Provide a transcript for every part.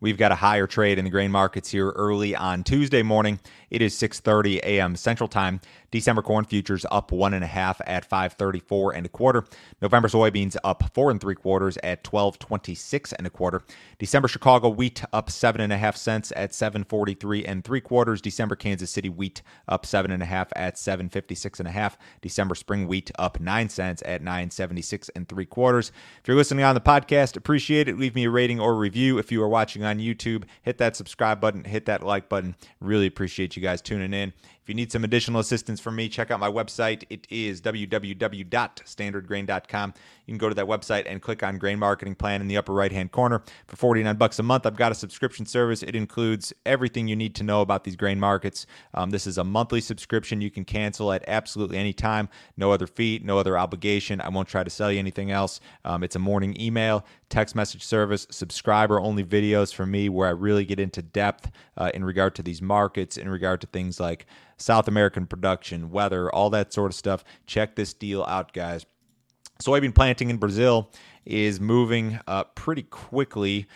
We've got a higher trade in the grain markets here early on Tuesday morning. It is 6:30 a.m. Central Time. December corn futures up one and a half at 534 and a quarter. November soybeans up four and three quarters at 1226 and a quarter. December Chicago wheat up seven and a half cents at 743 and three quarters. December Kansas City wheat up seven and a half at 756 and a half. December spring wheat up nine cents at 976 and three quarters. If you're listening on the podcast, appreciate it. Leave me a rating or review. If you are watching on YouTube, hit that subscribe button, hit that like button. Really appreciate you guys tuning in. If you need some additional assistance from me, check out my website. It is www.standardgrain.com. You can go to that website and click on Grain Marketing Plan in the upper right hand corner. For 49 bucks a month, I've got a subscription service. It includes everything you need to know about these grain markets. Um, this is a monthly subscription you can cancel at absolutely any time. No other fee, no other obligation. I won't try to sell you anything else. Um, it's a morning email, text message service, subscriber only videos from me where I really get into depth uh, in regard to these markets, in regard to things like South American production, weather, all that sort of stuff. Check this deal out, guys. Soybean planting in Brazil is moving uh, pretty quickly.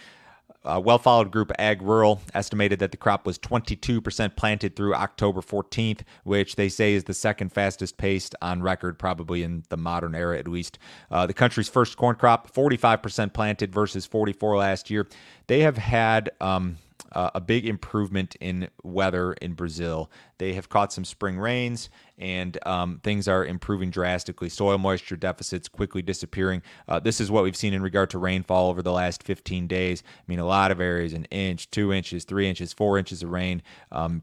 Uh, well followed group AgRural estimated that the crop was 22% planted through October 14th, which they say is the second fastest paced on record, probably in the modern era at least. Uh, the country's first corn crop, 45% planted versus 44 last year. They have had. Um, uh, a big improvement in weather in Brazil. They have caught some spring rains, and um, things are improving drastically. Soil moisture deficits quickly disappearing. Uh, this is what we've seen in regard to rainfall over the last 15 days. I mean, a lot of areas an inch, two inches, three inches, four inches of rain. Um,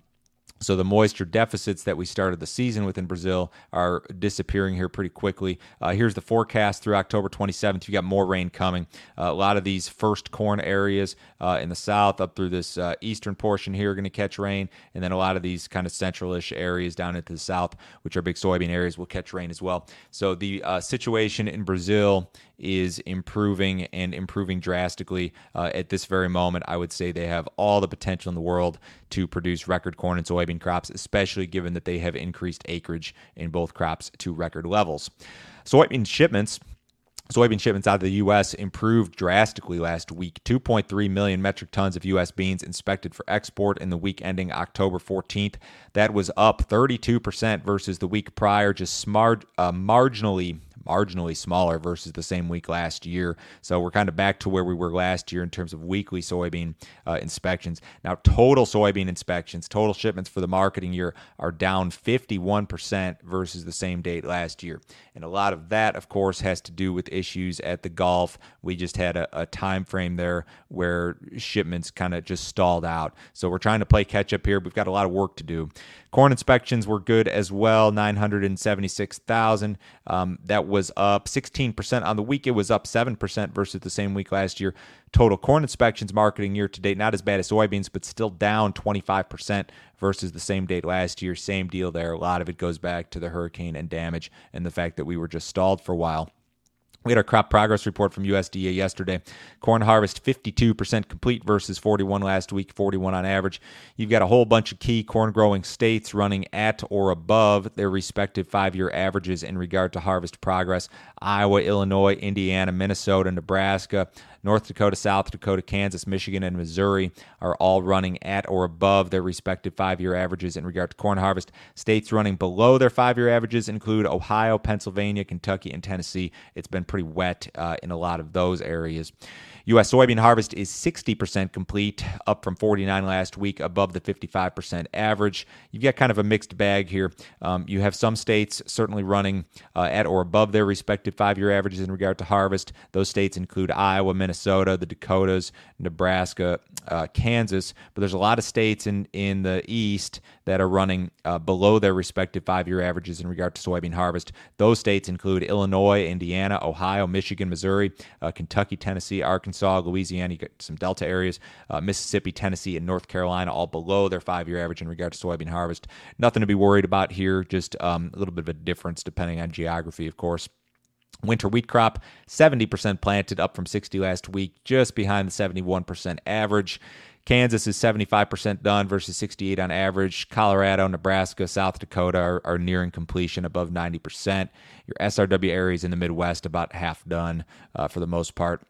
so the moisture deficits that we started the season with in Brazil are disappearing here pretty quickly. Uh, here's the forecast through October 27th. You got more rain coming. Uh, a lot of these first corn areas uh, in the south, up through this uh, eastern portion here, are going to catch rain, and then a lot of these kind of centralish areas down into the south, which are big soybean areas, will catch rain as well. So the uh, situation in Brazil is improving and improving drastically uh, at this very moment. I would say they have all the potential in the world to produce record corn and soybean crops, especially given that they have increased acreage in both crops to record levels. Soybean shipments Soybean shipments out of the U.S. improved drastically last week. 2.3 million metric tons of U.S. beans inspected for export in the week ending October 14th. That was up 32% versus the week prior, just smart, uh, marginally marginally smaller versus the same week last year. So we're kind of back to where we were last year in terms of weekly soybean uh, inspections. Now, total soybean inspections, total shipments for the marketing year are down 51% versus the same date last year. And a lot of that, of course, has to do with issues at the Gulf. We just had a, a time frame there where shipments kind of just stalled out. So we're trying to play catch up here. We've got a lot of work to do. Corn inspections were good as well, 976,000. Um, that was up 16% on the week. It was up 7% versus the same week last year. Total corn inspections marketing year to date, not as bad as soybeans, but still down 25% versus the same date last year. Same deal there. A lot of it goes back to the hurricane and damage and the fact that we were just stalled for a while. We had our crop progress report from USDA yesterday. Corn harvest 52% complete versus 41 last week, 41 on average. You've got a whole bunch of key corn growing states running at or above their respective five year averages in regard to harvest progress. Iowa, Illinois, Indiana, Minnesota, Nebraska, North Dakota, South Dakota, Kansas, Michigan, and Missouri are all running at or above their respective five year averages in regard to corn harvest. States running below their five year averages include Ohio, Pennsylvania, Kentucky, and Tennessee. It's been pretty wet uh, in a lot of those areas. U.S. soybean harvest is 60% complete, up from 49 last week, above the 55% average. You've got kind of a mixed bag here. Um, you have some states certainly running uh, at or above their respective five year averages in regard to harvest. Those states include Iowa, Minnesota, the Dakotas, Nebraska, uh, Kansas. But there's a lot of states in, in the East that are running uh, below their respective five year averages in regard to soybean harvest. Those states include Illinois, Indiana, Ohio, Michigan, Missouri, uh, Kentucky, Tennessee, Arkansas, Louisiana. You got some Delta areas, uh, Mississippi, Tennessee, and North Carolina, all below their five year average in regard to soybean harvest. Nothing to be worried about here, just um, a little bit of a difference depending on geography, of course. Winter wheat crop, 70% planted, up from 60 last week, just behind the 71% average. Kansas is 75% done versus 68 on average. Colorado, Nebraska, South Dakota are, are nearing completion above 90%. Your SRW areas in the Midwest about half done uh, for the most part.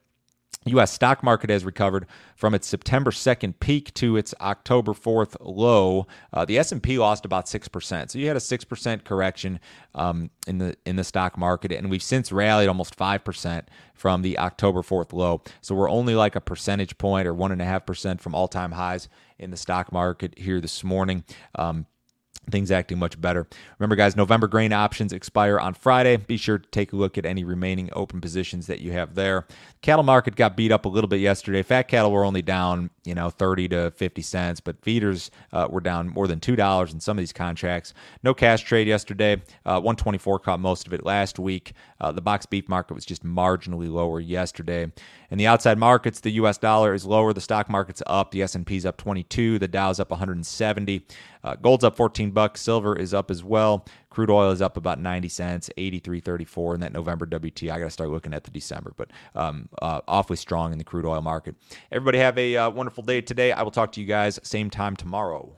U.S. stock market has recovered from its September 2nd peak to its October 4th low. Uh, the S&P lost about six percent, so you had a six percent correction um, in the in the stock market, and we've since rallied almost five percent from the October 4th low. So we're only like a percentage point or one and a half percent from all time highs in the stock market here this morning. Um, things acting much better. Remember, guys, November grain options expire on Friday. Be sure to take a look at any remaining open positions that you have there. Cattle market got beat up a little bit yesterday. Fat cattle were only down, you know, 30 to 50 cents, but feeders uh, were down more than $2 in some of these contracts. No cash trade yesterday. Uh, 124 caught most of it last week. Uh, the box beef market was just marginally lower yesterday. In the outside markets, the U.S. dollar is lower. The stock market's up. The S&P's up 22. The Dow's up 170. Uh, gold's up 14 bucks. Silver is up as well. Crude oil is up about 90 cents, 83.34 in that November WT. I got to start looking at the December, but um, uh, awfully strong in the crude oil market. Everybody have a uh, wonderful day today. I will talk to you guys same time tomorrow.